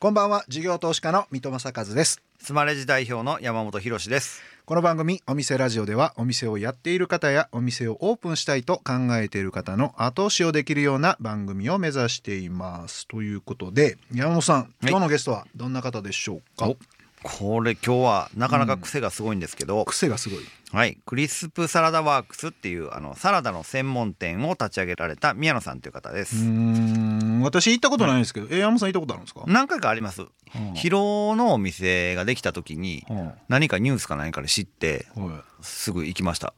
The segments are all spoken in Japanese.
こんばんは。事業投資家の三戸正和です。スマレジ代表の山本博です。この番組お店ラジオではお店をやっている方やお店をオープンしたいと考えている方の後押しをできるような番組を目指しています。ということで山本さん、今日のゲストはどんな方でしょうか？これ今日はなかなか癖がすごいんですけど、癖がすごい。はい。クリスプサラダワークスっていうあのサラダの専門店を立ち上げられた宮野さんという方です。うん。私行ったことないんですけど、え山本さん行ったことあるんですか？何回かあります。うん。のお店ができた時にうん。何かニュースか何かで知ってはすぐ行きました。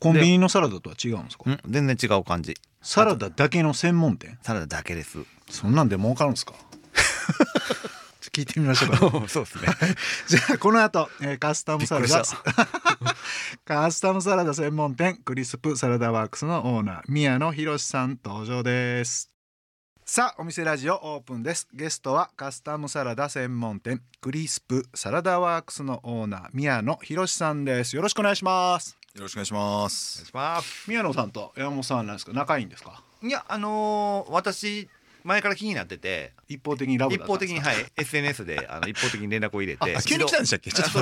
コンビニのサラダとは違うんですか？ん。全然違う感じ。サラダだけの専門店？サラダだけです。そんなんで儲かるんですか？聞いてみましょうか。そうですね。じゃあこの後、えーカスタムサラダ。カスタムサラダ専門店クリスプサラダワークスのオーナー宮野博さん登場です。さあお店ラジオオープンです。ゲストはカスタムサラダ専門店クリスプサラダワークスのオーナー宮野博さんです。よろしくお願いします。よろしくお願いします。します。宮野さんと山本さんなんですか？仲いいんですか？いやあのー私前から気になってて一方的にラブ一方的にはい SNS であの一方的に連絡を入れて。あ、急に来たんでしたっけ？ちょっと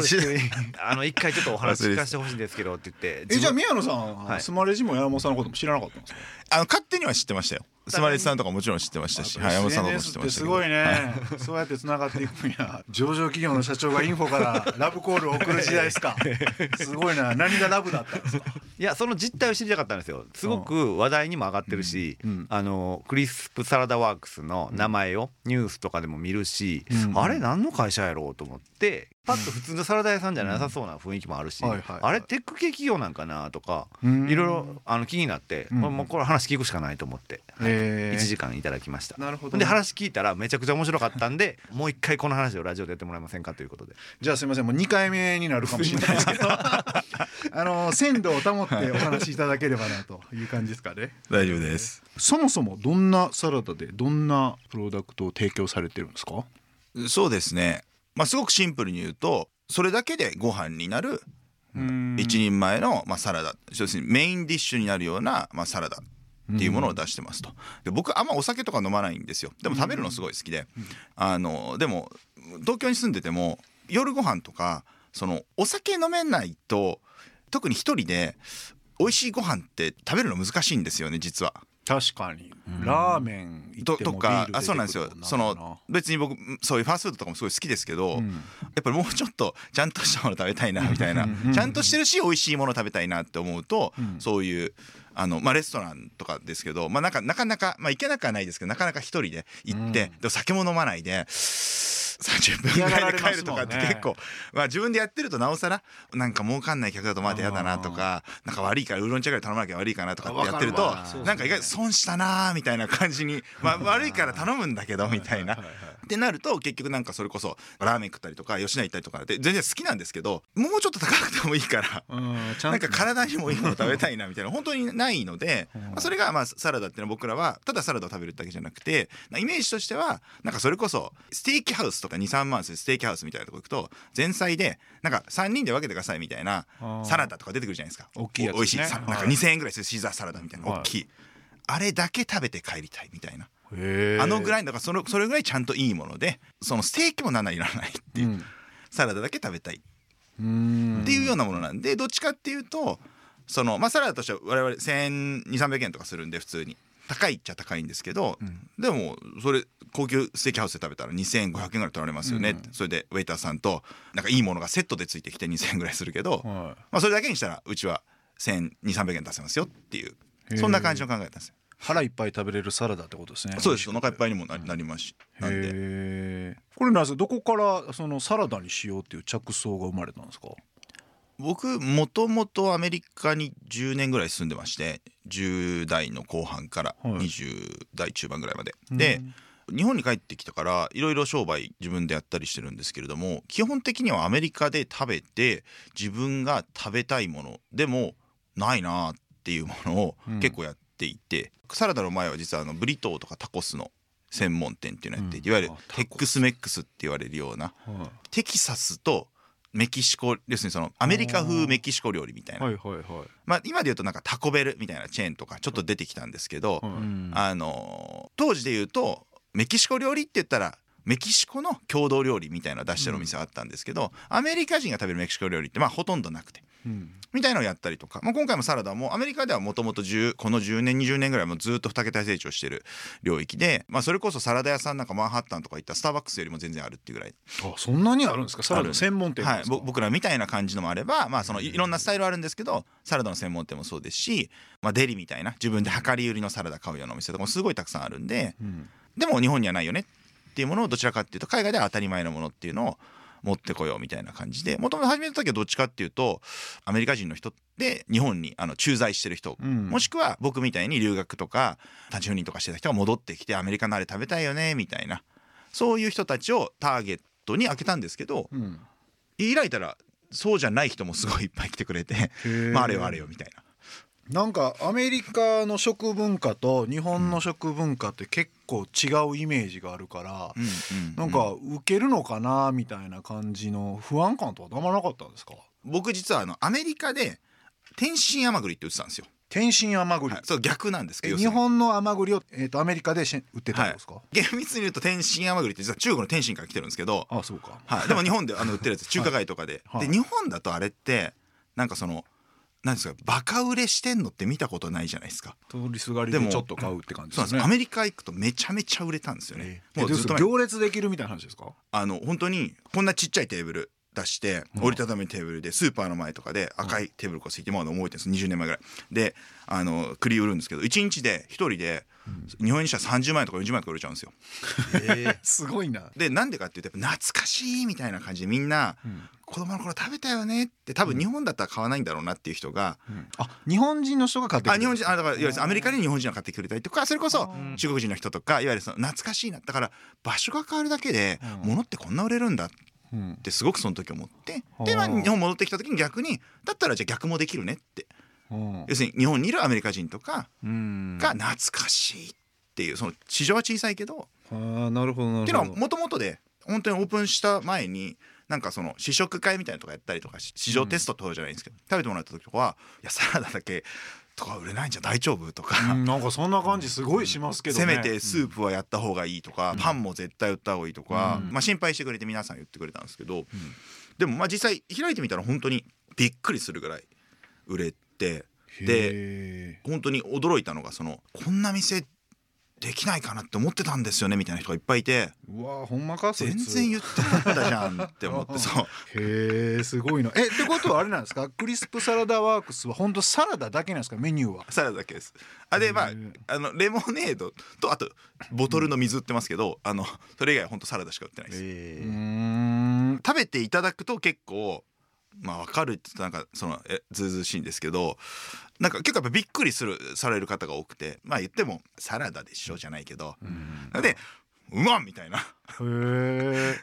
あの一回ちょっとお話聞かせてほしいんですけどって言ってえじゃあ宮野さんは、はい。スマレジも山本さんのことも知らなかったんですか？あの勝手には知ってましたよ。スマレジさんとかもちろん知ってましたし、はい、山本さんとも知ってました。すごいね、そうやってつながっていくんや。上場企業の社長がインフォからラブコールを送る時代ですか。すごいな。何がラブだったんですか？いやその実態を知りたかったんですよ。すごく話題にも上がってるし、うんうん。あのクリスプサラダワークスの名前をニュースとかでも見るし、うん。あれ何の会社やろうと思ってパッと普通のサラダ屋さんじゃなさそうな雰囲気もあるし、はいはいはい。あれテック系企業なんかなとか、うん。いろいろあの気になって、うんこれもうこれ話聞くしかないと思って、へー。1時間いただきました。なるほど。ねで話聞いたらめちゃくちゃ面白かったんでもう一回この話をラジオでやってもらえませんかということで。じゃあすみませんもう2回目になるかもしれないですけど。あの鮮度を保ってお話しいただければなという感じですかね。大丈夫です。そもそもどんなサラダでどんなプロダクトを提供されてるんですか？そうですね。まあすごくシンプルに言うと、それだけでご飯になる一人前のまあサラダ、要するにメインディッシュになるようなまあサラダ。っていうものを出してますと。で僕あんまお酒とか飲まないんですよ。でも食べるのすごい好きで、あのでも東京に住んでても夜ご飯とかそのお酒飲めないと特に一人で美味しいご飯って食べるの難しいんですよね実は。確かに。ラーメン行とかあそうなんですよ。その別に僕そういうファーストフードとかもすごい好きですけど、ん。やっぱりもうちょっとちゃんとしたもの食べたいなみたいな。うんちゃんとしてるし美味しいもの食べたいなって思うと、うんそういうあの、まあ、レストランとかですけど、まあ、なんかなかなか、まあ、行けなくはないですけどなかなか一人で行って、うん。でお酒も飲まないで30分ぐらいで帰るとかって結構、まあ、自分でやってるとなおさらなんか儲かんない客だとまだ嫌だなとかなんか悪いからウーロン茶ぐらい頼まなきゃ悪いかなとかってやってるとなんか意外と損したなーみたいな感じに、まあ、悪いから頼むんだけどみたいな。ってなると結局なんかそれこそラーメン食ったりとか吉野家行ったりとかで全然好きなんですけどもうちょっと高くてもいいから。なんか体にもいいもの食べたいなみたいな本当にないので、うん。まあ、それがまあサラダっていうのは僕らはただサラダを食べるだけじゃなくてイメージとしてはなんかそれこそステーキハウスとか23万するステーキハウスみたいなとこ行くと前菜でなんか3人で分けてくださいみたいなサラダとか出てくるじゃないですか。大きいやつお美味しいなんかはい。2000円ぐらいするシーザーサラダみたいなはい。大きい、あれだけ食べて帰りたいみたいな。あのぐらいだからそのそれぐらいちゃんといいものでそのステーキもなんならいらないっていう、うん。サラダだけ食べたい。うん。っていうようなものなんでどっちかっていうとそのまあサラダとしては我々1200300円とかするんで普通に。高いっちゃ高いんですけど、でもそれ高級ステーキハウスで食べたら2500円ぐらい取られますよね、それでウェイターさんとなんかいいものがセットでついてきて2000円ぐらいするけど、はい。まあ、それだけにしたらうちは1200300円出せますよっていう。そんな感じの考えだったんですよ。腹いっぱい食べれるサラダってことですね。そうですお腹いっぱいにもななりますし。なんで。へえこれなんですかどこからそのサラダにしようっていう着想が生まれたんですか？僕もともとアメリカに10年ぐらい住んでまして10代の後半からはい。20代中盤ぐらいまで、で日本に帰ってきたからいろいろ商売自分でやったりしてるんですけれども基本的にはアメリカで食べて自分が食べたいものでもないなっていうものをうん。結構やっていて、サラダの前は実はあのブリトーとかタコスの専門店っていうのをやっていて、うん。いわゆるテックスメックスって言われるようなはテキサスとメキシコ要するにそのアメリカ風メキシコ料理みたいな、まあ、今で言うとなんかタコベルみたいなチェーンとかちょっと出てきたんですけど、あの当時で言うとメキシコ料理って言ったらメキシコの郷土料理みたいなのを出してるお店があったんですけど、アメリカ人が食べるメキシコ料理ってまあほとんどなくて。うんみたいなのをやったりとか、まあ、今回もサラダもアメリカではもともとこの10年20年ぐらいもずっと2桁成長してる領域で、まあ、それこそサラダ屋さんなんかマンハッタンとか行ったらスターバックスよりも全然あるっていうぐらい。あそんなにあるんですか？サラダ専門店はい、僕らみたいな感じのもあれば、まあ、そのいいろんなスタイルあるんですけどサラダの専門店もそうですし、まあ、デリみたいな自分で量り売りのサラダ買うようなお店とかもすごいたくさんあるんでうん。でも日本にはないよねっていうものをどちらかっていうと海外では当たり前のものっていうのを持ってこようみたいな感じでもともと始めた時はどっちかっていうとアメリカ人の人で日本にあの駐在してる人、うん。もしくは僕みたいに留学とか立ち赴任とかしてた人が戻ってきてアメリカのあれ食べたいよねみたいなそういう人たちをターゲットに開けたんですけどうん。開いたらそうじゃない人もすごいいっぱい来てくれてー。まああれよあれよみたいな。なんかアメリカの食文化と日本の食文化って結構違うイメージがあるから、なんか受けるのかなみたいな感じの不安感とはたまらなかったんですか？僕実はあのアメリカで天津甘栗って売ってたんですよ。天津甘栗、はい、そう逆なんですけえど日本の甘栗を、えー、とアメリカでし売ってたんですか、厳密に言うと天津甘栗って実は中国の天津から来てるんですけど、あそうか。はい、でも日本であの売ってるやつ中華街とかで、はい。で日本だとあれってなんかそのなんですかバカ売れしてんのって見たことないじゃないですか。通りすがりでちょっと買うって感じですねそうなんですアメリカ行くとめちゃめちゃ売れたんですよね。えーもうずっと前行列できるみたいな話ですか？あの本当にこんなちっちゃいテーブル出してうん。折りたたみテーブルでスーパーの前とかで赤いテーブルこうついてまだ覚えてるんです20年前ぐらい。であの栗売るんですけど1日で1人で日本円にしたら30万円とか40万円とか売れちゃうんですよ。すごいな、でなんでかっていうとやっぱ懐かしいみたいな感じでみんな子供の頃食べたよねって多分日本だったら買わないんだろうなっていう人が、あ日本人の人が買ってくれるあ日本人あだからいわゆるアメリカに日本人が買ってくれたりとかそれこそうん。中国人の人とかいわゆるその懐かしいなだから場所が変わるだけでうん。物ってこんな売れるんだっうん。てすごくその時思ってはあで、まあ、日本戻ってきた時に逆にだったらじゃあ逆もできるねって。うん。要するに日本にいるアメリカ人とかうん。が懐かしいっていうその市場は小さいけどあーなるほどなるほど。っていうのはもともとで本当にオープンした前になんかその試食会みたいなのとかやったりとかし市場テストとかじゃないんですけど、食べてもらった時とかは「いやサラダだけとか売れないんじゃ大丈夫?」とか、うんなんかそんな感じすごいしますけどね。せめてスープはやった方がいいとか、パンも絶対売った方がいいとか、うん。まあ、心配してくれて皆さん言ってくれたんですけど、でもまあ実際開いてみたら本当にびっくりするぐらい売れてでへ本当に驚いたのがそのこんな店できないかなって思ってたんですよねみたいな人がいっぱいいて。ーうわーほんまか全然言ってなかったじゃんって思ってそう。へえすごいな。えってことはあれなんですか？クリスプサラダワークスは本当サラダだけなんですか？メニューは。サラダだけです。あでまああのレモネードとあとボトルの水売ってますけどあのそれ以外は本当サラダしか売ってないです。食べていただくと結構まあ分かるって言うとなんかそのえずうずうしいんですけどなんか結構やっぱびっくりするされる方が多くてまあ言ってもサラダでしょじゃないけど、でうまっみたいな。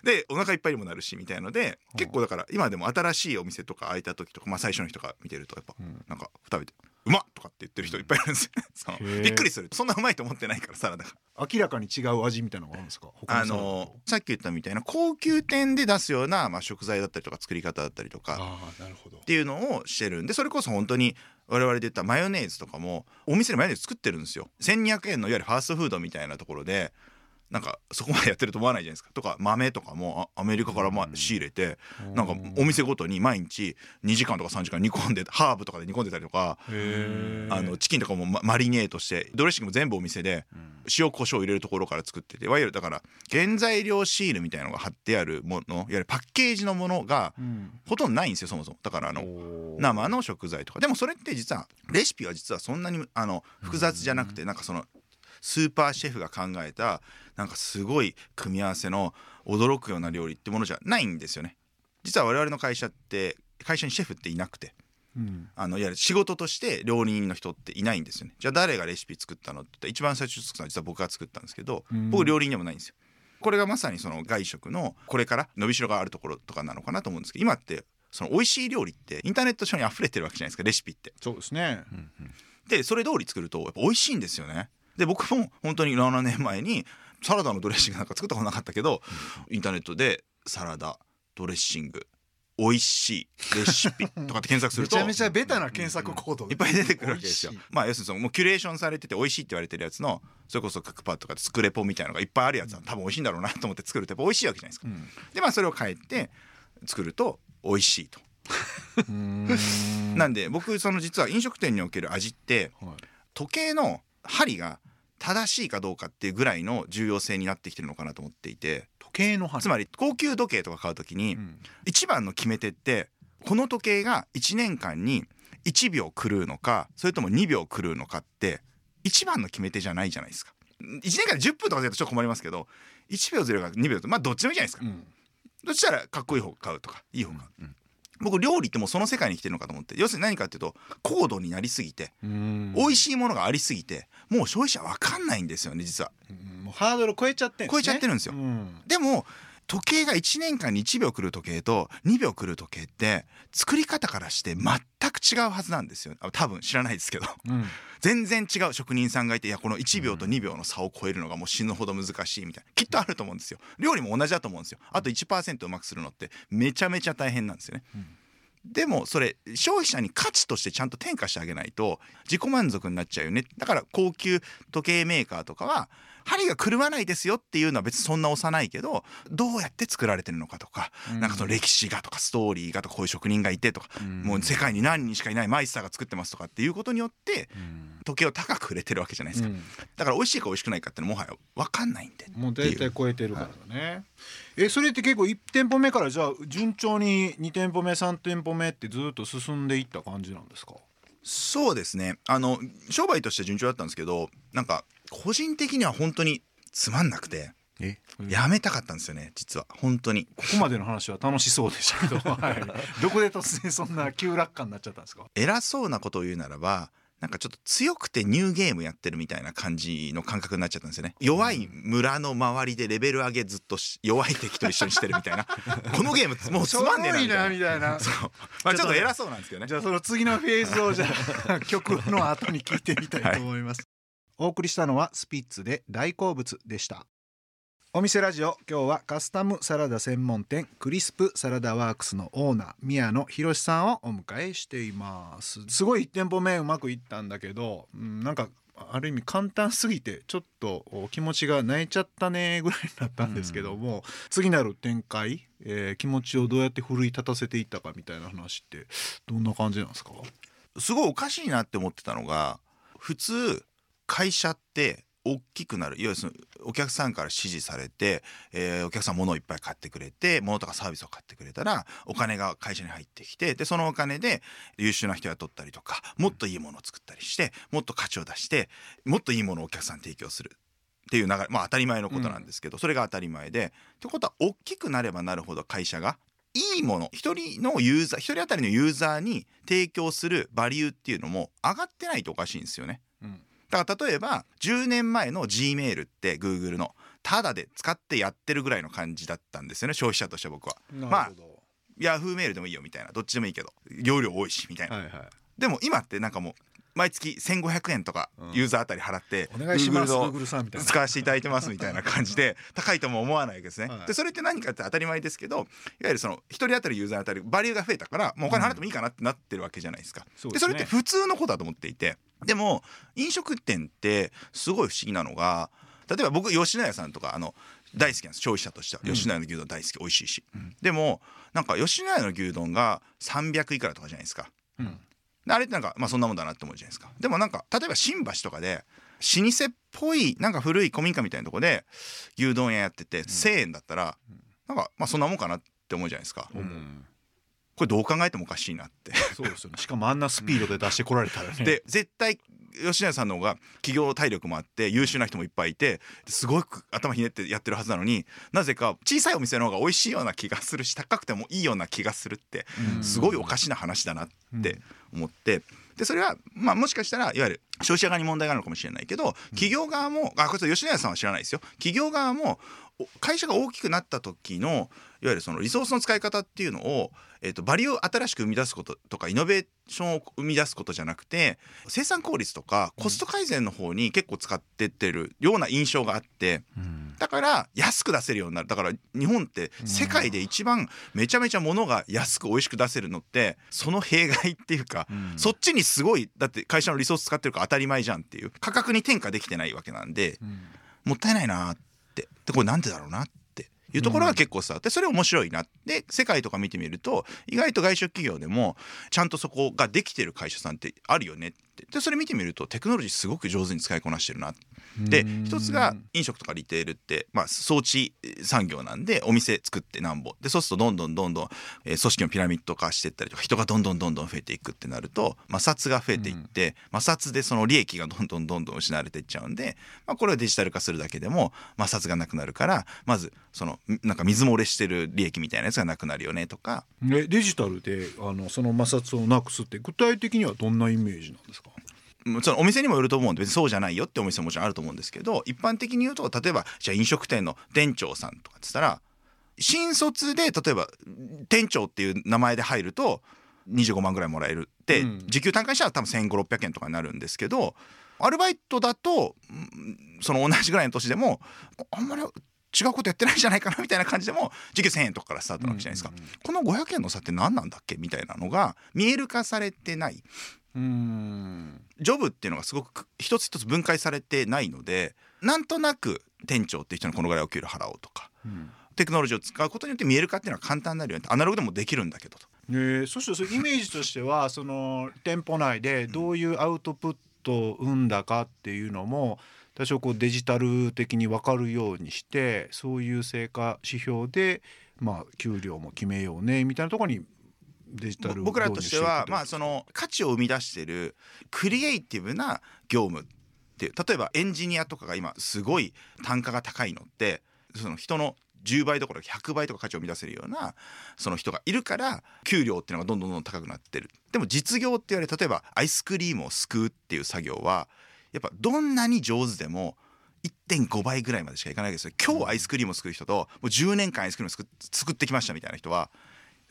でお腹いっぱいにもなるしみたいので結構だから今でも新しいお店とか開いた時とか、まあ、最初の人が見てるとやっぱうん。なんか食べて「うまっ!」とかって言ってる人いっぱいいるんですよ。びっくりする。そんなうまいと思ってないからサラダが。明らかに違う味みたいなのがあるんですか他あのさっき言ったみたいな高級店で出すような、まあ、食材だったりとか作り方だったりとかっていうのをしてるんでそれこそ本当に我々で言ったマヨネーズとかもお店でマヨネーズ作ってるんですよ。1200円のいわゆるファーストフードみたいなところでなんかそこまでやってると思わないじゃないですか。とか豆とかもあアメリカからまあ仕入れてなんかお店ごとに毎日2時間とか3時間煮込んでハーブとかで煮込んでたりとかあのチキンとかもママリネートしてドレッシングも全部お店で塩コショウ入れるところから作ってていわゆるだから原材料シールみたいなのが貼ってあるものいわゆるパッケージのものがうん。ほとんどないんですよそもそも。だからあの生の食材とか。でもそれって実はレシピは実はそんなにあの複雑じゃなくてなんかそのスーパーシェフが考えたなんかすごい組み合わせの驚くような料理ってものじゃないんですよね。実は我々の会社って会社にシェフっていなくてうん。あのいわゆる仕事として料理人の人っていないんですよね。じゃあ誰がレシピ作ったのって言ったら一番最初に作ったのは実は僕が作ったんですけどうん。僕料理人でもないんですよ。これがまさにその外食のこれから伸びしろがあるところとかなのかなと思うんですけど今ってその美味しい料理ってインターネット上に溢れてるわけじゃないですかレシピって。そうですね。でそれ通り作るとやっぱ美味しいんですよねで僕も本当に7年前にサラダのドレッシングなんか作ったことなかったけどインターネットでサラダドレッシング美味しいレシピとかって検索するとめちゃめちゃベタな検索コード。いっぱい出てくるわけですよ。まあ要するにそのもうキュレーションされてて美味しいって言われてるやつのそれこそクックパッドとかスクレポみたいなのがいっぱいあるやつは多分美味しいんだろうなと思って作るとやっぱ美味しいわけじゃないですか。うん。でまあそれを変えて作ると美味しいと。なんで僕その実は飲食店における味ってはい。時計の針が正しいかどうかっていうぐらいの重要性になってきてるのかなと思っていて時計の針。つまり高級時計とか買う時にうん。一番の決め手ってこの時計が1年間に1秒狂うのかそれとも2秒狂うのかって一番の決め手じゃないじゃないですか。1年間で10分とかだとちょっと困りますけど1秒ずれるか2秒とまあどっちでもいいじゃないですか。うん。どしたらかっこいい方買うとかいい方買う、僕料理ってもうその世界に来てるのかと思って要するに何かっていうと高度になりすぎてうん。美味しいものがありすぎてもう消費者分かんないんですよね実は。うん。もうハードル超えちゃってんですね。超えちゃってるんですよ。うん。でも時計が1年間に1秒狂う時計と2秒狂う時計って作り方からして全く違うはずなんですよ。あ多分知らないですけど。うん。全然違う職人さんがいていやこの1秒と2秒の差を超えるのがもう死ぬほど難しいみたいな。きっとあると思うんですよ。料理も同じだと思うんですよ。あと1%うまくするのってめちゃめちゃ大変なんですよね、でもそれ消費者に価値としてちゃんと転嫁してあげないと自己満足になっちゃうよね。だから高級時計メーカーとかは針が狂わないですよっていうのは別にそんな押さないけどどうやって作られてるのかとか、うん。なんかその歴史がとかストーリーがとかこういう職人がいてとか、もう世界に何人しかいないマイスターが作ってますとかっていうことによって時計を高く売れてるわけじゃないですか、うん。だから美味しいか美味しくないかってもはや分かんないんでもう大体超えてるからね、えそれって結構1店舗目からじゃあ順調に2店舗目3店舗目ってずっと進んでいった感じなんですか？そうですね。あの商売として順調だったんですけどなんか個人的には本当につまんなくてえ？やめたかったんですよね実は。本当に。ここまでの話は楽しそうでしたけど、はい、どこで突然そんな急落下になっちゃったんですか？偉そうなことを言うならばなんかちょっと強くてニューゲームやってるみたいな感じの感覚になっちゃったんですよね。弱い村の周りでレベル上げずっとし弱い敵と一緒にしてるみたいな。このゲームもうつまんねえなみたいな。みたいな。そう。まあちょっと偉そうなんですけどね。じゃあその次のフェーズをじゃあ曲の後に聞いてみたいと思います、お送りしたのはスピッツで大好物でした。お店ラジオ今日はカスタムサラダ専門店クリスプサラダワークスのオーナー宮野博さんをお迎えしています。すごい1店舗目うまくいったんだけど、うん、なんかある意味簡単すぎてちょっとお気持ちが泣いちゃったねぐらいになったんですけども、次なる展開、えー気持ちをどうやって奮い立たせていったかみたいな話ってどんな感じなんですか？すごいおかしいなって思ってたのが普通会社って大きくなるいわゆるそのお客さんから支持されて、えーお客さん物をいっぱい買ってくれて物とかサービスを買ってくれたらお金が会社に入ってきてでそのお金で優秀な人を雇ったりとかもっといいものを作ったりしてもっと価値を出してもっといいものをお客さんに提供するっていう流れまあ当たり前のことなんですけど、それが当たり前で。ってことは大きくなればなるほど会社がいいもの一人のユーザー一人当たりのユーザーに提供するバリューっていうのも上がってないとおかしいんですよね。うんだから例えば10年前の G メールって Google のタダで使ってやってるぐらいの感じだったんですよね消費者としては僕は。まあ Yahoo メールでもいいよみたいなどっちでもいいけど容量多いしみたいな。はいはいでも今ってなんかもう毎月1500円とかうんユーザーあたり払って、お願いします Google さんみたいな使わせていただいてますみたいな感じで 高いとも思わないわけですね。はいでそれって何かって当たり前ですけどいわゆるその一人当たりユーザー当たりバリューが増えたからもうお金払ってもいいかなってなってるわけじゃないですか。そうですねでそれって普通のことだと思っていてでも飲食店ってすごい不思議なのが例えば僕吉野家さんとかあの大好きなんです。消費者としては。吉野家の牛丼大好き美味しいし、でもなんか吉野家の牛丼が300いくらとかじゃないですか。うん。であれってなんかまあそんなもんだなって思うじゃないですか。でもなんか例えば新橋とかで老舗っぽいなんか古い古民家みたいなとこで牛丼屋やってて1,000円だったらなんかまあそんなもんかなって思うじゃないですか、う。んこれどう考えてもおかしいなって。そうですよね。しかもあんなスピードで出してこられたらね。で絶対吉野家さんの方が企業体力もあって優秀な人もいっぱいいてすごく頭ひねってやってるはずなのになぜか小さいお店の方が美味しいような気がするし高くてもいいような気がするってうん。すごいおかしな話だなって思ってでそれはまあもしかしたらいわゆる消費者側に問題があるのかもしれないけど企業側もあこれ吉野家さんは知らないですよ。企業側もお会社が大きくなった時のいわゆるそのリソースの使い方っていうのを、えー、とバリューを新しく生み出すこととかイノベーションを生み出すことじゃなくて生産効率とかコスト改善の方に結構使ってってるような印象があって。うんだから安く出せるようになる。だから日本って世界で一番めちゃめちゃ物が安く美味しく出せるのってその弊害っていうか、うん。そっちにすごいだって会社のリソース使ってるから当たり前じゃんっていう価格に転嫁できてないわけなんでうん。もったいないなって。でこれなんでだろうなっていうところが結構伝わってそれ面白いなで世界とか見てみると意外と外食企業でもちゃんとそこができてる会社さんってあるよねって。でそれ見てみるとテクノロジーすごく上手に使いこなしてるなでうん。一つが飲食とかリテールって、まあ、装置産業なんでお店作ってなんぼ。でそうするとどんどんどんどん、えー組織のピラミッド化していったりとか人がどんどんどんどん増えていくってなると摩擦が増えていって、摩擦でその利益がどんどんどんどん失われていっちゃうんで、まあ、これをデジタル化するだけでも摩擦がなくなるからまずそのなんか水漏れしてる利益みたいなやつがなくなるよねとか。えデジタルであのその摩擦をなくすって具体的にはどんなイメージなんですか？もちろんお店にもよると思うんで別にそうじゃないよってお店ももちろんあると思うんですけど一般的に言うと例えばじゃあ飲食店の店長さんとかっつったら新卒で例えば店長っていう名前で入ると25万ぐらいもらえるって、うん。時給単価にしたら多分1500600円とかになるんですけどアルバイトだとうんその同じぐらいの年でもあんまり違うことやってないんじゃないかなみたいな感じでも時給1,000円とかからスタートなわけじゃないですか。この500円の差って何なんだっけみたいなのが見える化されてないうん。ジョブっていうのがすごく一つ一つ分解されてないのでなんとなく店長っていう人にこのぐらいお給料払おうとかうん。テクノロジーを使うことによって見える化っていうのは簡単になるよね。アナログでもできるんだけどと。えーそしてそれイメージとしては その店舗内でどういうアウトプットを生んだかっていうのも多少こうデジタル的に分かるようにしてそういう成果指標でまあ給料も決めようねみたいなところにデジタルを僕らとしてはまあその価値を生み出してるクリエイティブな業務っていう例えばエンジニアとかが今すごい単価が高いのってその人の10倍どころか100倍とか価値を生み出せるようなその人がいるから給料っていうのがどんどんどんどん高くなってる。でも実業って言われる例えばアイスクリームをすくうっていう作業はやっぱどんなに上手でも1.5倍ぐらいまでしかいかないですよ。今日アイスクリームを作る人ともう10年間アイスクリームを作ってきましたみたいな人は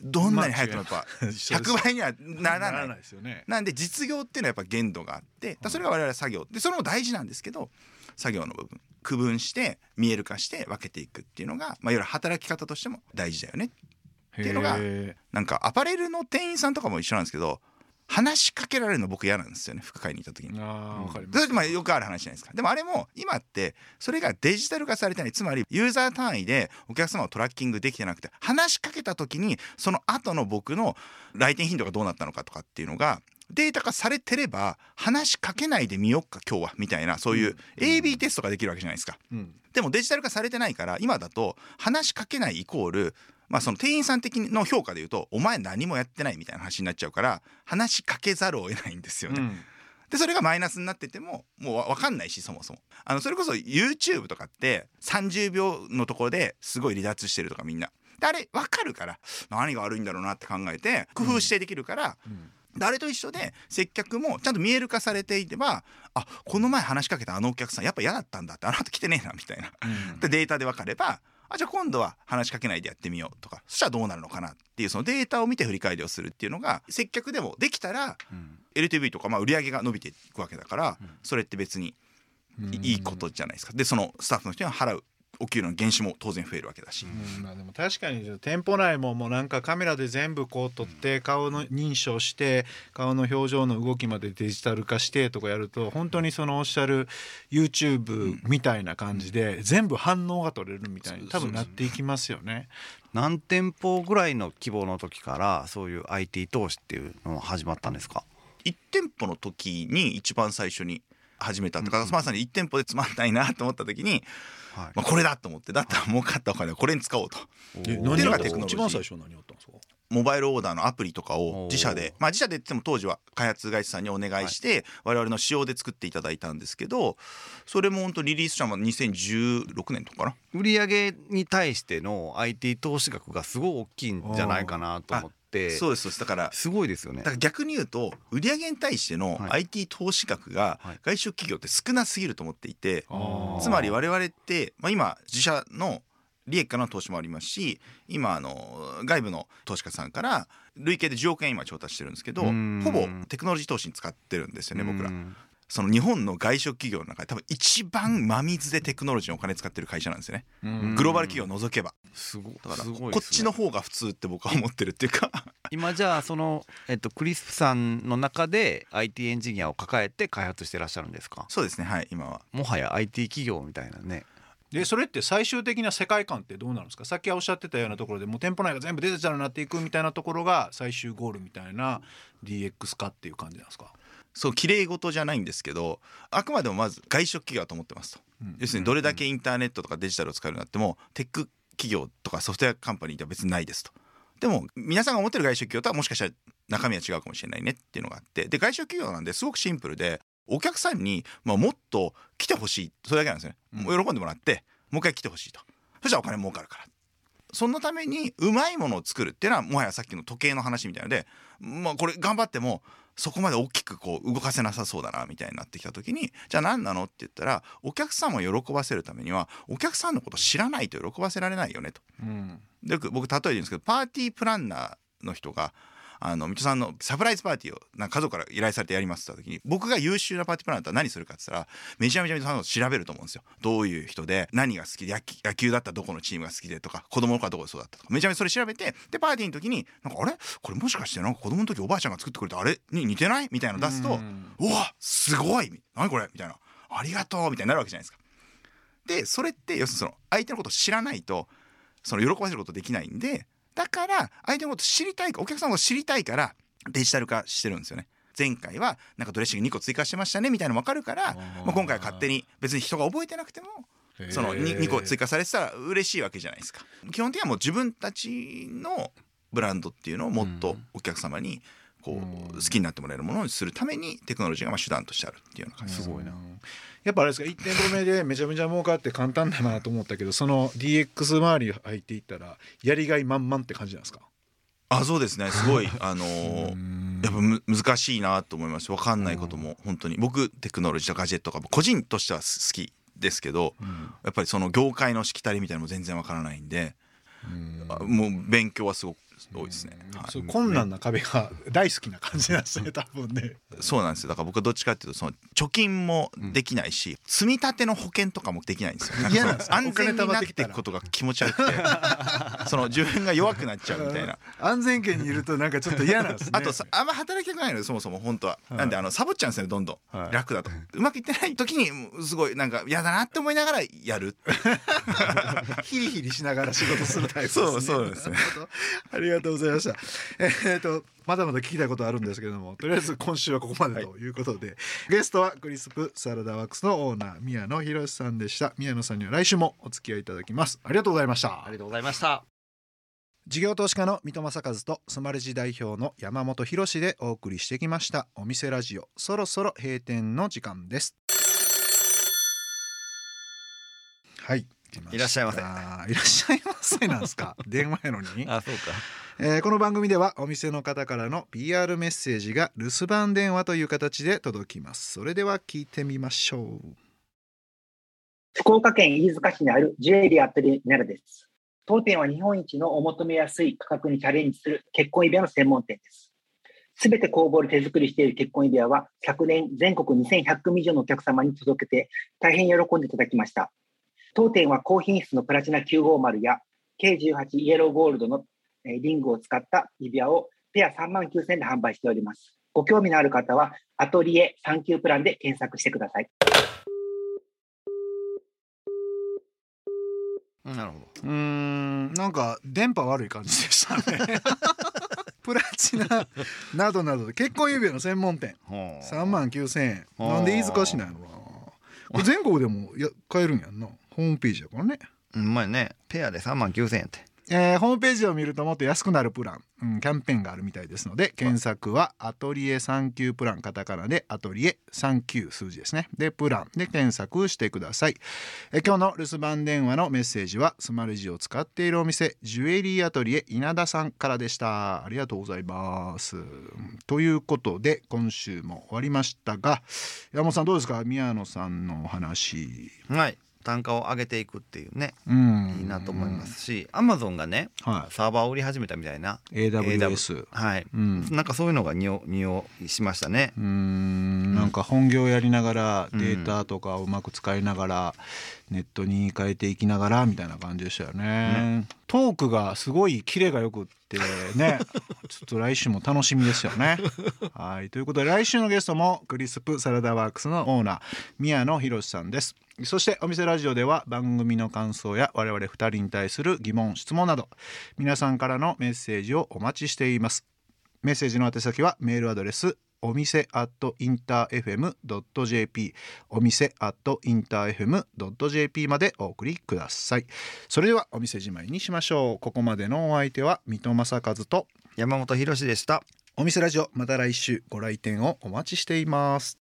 どんなに早くてもやっぱ一緒です。100倍にはならない。ないですよね。なんで実業っていうのはやっぱ限度があってそれが我々作業。でそれも大事なんですけど作業の部分。区分して見える化して分けていくっていうのが、まあ、いわゆる働き方としても大事だよねっていうのがなんかアパレルの店員さんとかも一緒なんですけど話しかけられるの僕嫌なんですよね。服買いに行った時に。あかります。まあよくある話じゃないですか。でもあれも今ってそれがデジタル化されてない。つまりユーザー単位でお客様をトラッキングできてなくて話しかけた時にその後の僕の来店頻度がどうなったのかとかっていうのがデータ化されてれば話しかけないでみよっか今日はみたいなそういう AB テストができるわけじゃないですか。うん。でもデジタル化されてないから今だと話しかけないイコールまあその店員さん的の評価で言うとお前何もやってないみたいな話になっちゃうから話しかけざるを得ないんですよね。うん。でそれがマイナスになっててももうわ分かんないしそもそも。あのそれこそ YouTube とかって30秒のところですごい離脱してるとかみんな。であれ分かるから何が悪いんだろうなって考えて工夫してできるから、うん。であれと一緒で接客もちゃんと見える化されていればあこの前話しかけたあのお客さんやっぱ嫌だったんだってあの後来てねえなみたいな。うん。でデータで分かればあじゃあ今度は話しかけないでやってみようとかそしたらどうなるのかなっていうそのデータを見て振り返りをするっていうのが接客でもできたらうん。LTV とかまあ売り上げが伸びていくわけだから、うん。それって別にうん。いいことじゃないですか。でそのスタッフの人に払うお給料の減収も当然増えるわけだし、うんまあでも確かに店舗内ももうなんかカメラで全部こう撮って顔の認証して顔の表情の動きまでデジタル化してとかやると本当にそのおっしゃる YouTube みたいな感じで全部反応が取れるみたいに多分なっていきますよね。何店舗ぐらいの規模の時からそういう IT 投資っていうのは始まったんですか1店舗の時に一番最初に始めたとか、うんうん。まさに1店舗でつまんないなと思った時に、はい。まあ、これだと思ってだったら儲かったお金はこれに使おうと。っていうのがテクノロジー。一番最初何やったんですか？モバイルオーダーのアプリとかを自社でまあ自社で言っても当時は開発会社さんにお願いして、我々の仕様で作っていただいたんですけどそれも本当リリースしたのは2016年とかかな。売上に対しての IT 投資額がすごい大きいんじゃないかなと思ってそうですそうです。だからすごいですよね。だから逆に言うと売上に対してのはい。IT 投資額がはい。外食企業って少なすぎると思っていて、あー。つまり我々って、まあ、今自社の利益からの投資もありますし今あの外部の投資家さんから累計で10億円今調達してるんですけどうん。ほぼテクノロジー投資に使ってるんですよね僕ら。う。んその日本の外食企業の中で多分一番真水でテクノロジーにお金使ってる会社なんですよね。うん。グローバル企業を除けば。すごいだからすごいこっちの方が普通って僕は思ってるっていうか。今じゃあその、えっと、クリスプさんの中で IT エンジニアを抱えて開発してらっしゃるんですか？そうですね。はい今は。もはや IT 企業みたいなね。でそれって最終的な世界観ってどうなるんですか？さっきおっしゃってたようなところでもう店舗内が全部デジタルになっていくみたいなところが最終ゴールみたいな DX 化っていう感じなんですか、そう綺麗事じゃないんですけどあくまでもまず外食企業だと思ってますと。うん。要するにどれだけインターネットとかデジタルを使えるようになってもテック企業とかソフトウェアカンパニーでは別にないですと。でも皆さんが思ってる外食企業とはもしかしたら中身は違うかもしれないねっていうのがあって。で外食企業なんですごくシンプルでお客さんに、まあ、もっと来てほしいそれだけなんですね、もう喜んでもらってもう一回来てほしいと。そしたらお金儲かるから。そのためにうまいものを作るっていうのはもはやさっきの時計の話みたいなのでまあこれ頑張ってもそこまで大きくこう動かせなさそうだなみたいになってきた時にじゃあ何なのって言ったらお客様を喜ばせるためにはお客さんのことを知らないと喜ばせられないよねと。うんでよく僕例えて言うんですけどパーティープランナーの人があの水戸さんのサプライズパーティーをなんか家族から依頼されてやりますって言った時に僕が優秀なパーティープランナーだったら何するかって言ったらめちゃめちゃ水戸さんの調べると思うんですよ。どういう人で何が好きで野球野球だったらどこのチームが好きでとか子供の頃はどこで育ったとか。めちゃめちゃそれ調べてでパーティーの時になんかあれ？これもしかしてなんか子供の時おばあちゃんが作ってくれたあれ？に似てない？みたいなの出すとうん。うわすごい！何これ？みたいな。ありがとう！みたいになるわけじゃないですか。でそれって要するにその相手のことを知らないとその喜ばせることできないんでだから相手のこと知りたいお客さんのこと知りたいからデジタル化してるんですよね。前回はなんかドレッシング2個追加してましたねみたいなの分かるからまあ、今回は勝手に別に人が覚えてなくてもその 2, 2個追加されてたら嬉しいわけじゃないですか。基本的にはもう自分たちのブランドっていうのをもっとお客様にこう好きになってもらえるものにするためにテクノロジーがまあ手段としてあるっていうような感じです。すごいな。やっぱあれですか？1店舗目でめちゃめちゃ儲かって簡単だなと思ったけどその DX 周り入っていったらやりがい満々って感じなんですか？あそうですね。すごいあのーやっぱむ難しいなと思います。分かんないことも本当に。僕テクノロジーとかガジェットとか個人としては好きですけどやっぱりその業界のしきたりみたいなのも全然分からないんであもう勉強はすごく多いですね。はい。そう困難な壁が大好きな感じなんですね多分ね。そうなんですよ。だから僕はどっちかっていうとその貯金もできないし、積み立ての保険とかもできないんですよ。嫌なんですか安全になっていくことが気持ち悪くて その自分が弱くなっちゃうみたいな。安全圏にいるとなんかちょっと嫌なんですね。あとさあんま働きたくないのよそもそも本当は、なんであのサボっちゃうんですよねどんどん、はい。楽だと。うまくいってない時にすごいなんか嫌だなって思いながらやる ヒリヒリしながら仕事するタイプですね。そうそうですね。ありがとうございました。えー、とまだまだ聞きたいことあるんですけれどもとりあえず今週はここまでとい。うことで、ゲストはクリスプサラダワークスのオーナー宮野博さんでした。宮野さんには来週もお付き合いいただきます。ありがとうございました。ありがとうございました。事業投資家の三戸正和とスマレジ代表の山本博でお送りしてきました。お店ラジオそろそろ閉店の時間です。はいいらっしゃいませ。いらっしゃいませなんですか？電話やのに、あそうか。えーこの番組ではお店の方からの PR メッセージが留守番電話という形で届きます。それでは聞いてみましょう。福岡県飯塚市にあるジュエリーアトリエネラです。当店は日本一のお求めやすい価格にチャレンジする結婚指輪の専門店です。すべて工房で手作りしている結婚指輪は昨年全国2100組以上のお客様に届けて大変喜んでいただきました。当店は高品質のプラチナ950や K18 イエローゴールドのえーリングを使った指輪をペア3万9000円で販売しております。ご興味のある方はアトリエ39プランで検索してください。なるほうーんなんか電波悪い感じでしたね。プラチナなどなどで結婚指輪の専門店。どほう。3万9000円。はあなんで飯塚市なんやろな。これ全国でもや買えるんやんなホームページやからね。うんまいねペアで3万9000円って。えーホームページを見るともっと安くなるプラン、うん、キャンペーンがあるみたいですので検索はアトリエ39プランカタカナでアトリエ39数字ですね。でプランで検索してください、えー今日の留守番電話のメッセージはスマルジを使っているお店ジュエリーアトリエ稲田さんからでした。ありがとうございます。ということで今週も終わりましたが山本さんどうですか？宮野さんのお話。はい単価を上げていくっていうねうん。いいなと思いますしアマゾンがねはサーバーを売り始めたみたいな、い AWS はい、うん。なんかそういうのが匂匂いしましたね。うーん。なんか本業やりながらデータとかをうまく使いながらネットに変えていきながらみたいな感じでしたよね。トークがすごいキレがよくってね ちょっと来週も楽しみですよね。はいということで来週のゲストもクリスプサラダワークスのオーナー宮野博さんです。そしてお店ラジオでは番組の感想や我々2人に対する疑問質問など皆さんからのメッセージをお待ちしています。メッセージの宛先はメールアドレスお店アットインター FM.jp お店アットインター FM.jp までお送りください。それではお店じまいにしましょう。ここまでのお相手は水戸正和と山本博史でした。お店ラジオまた来週ご来店をお待ちしています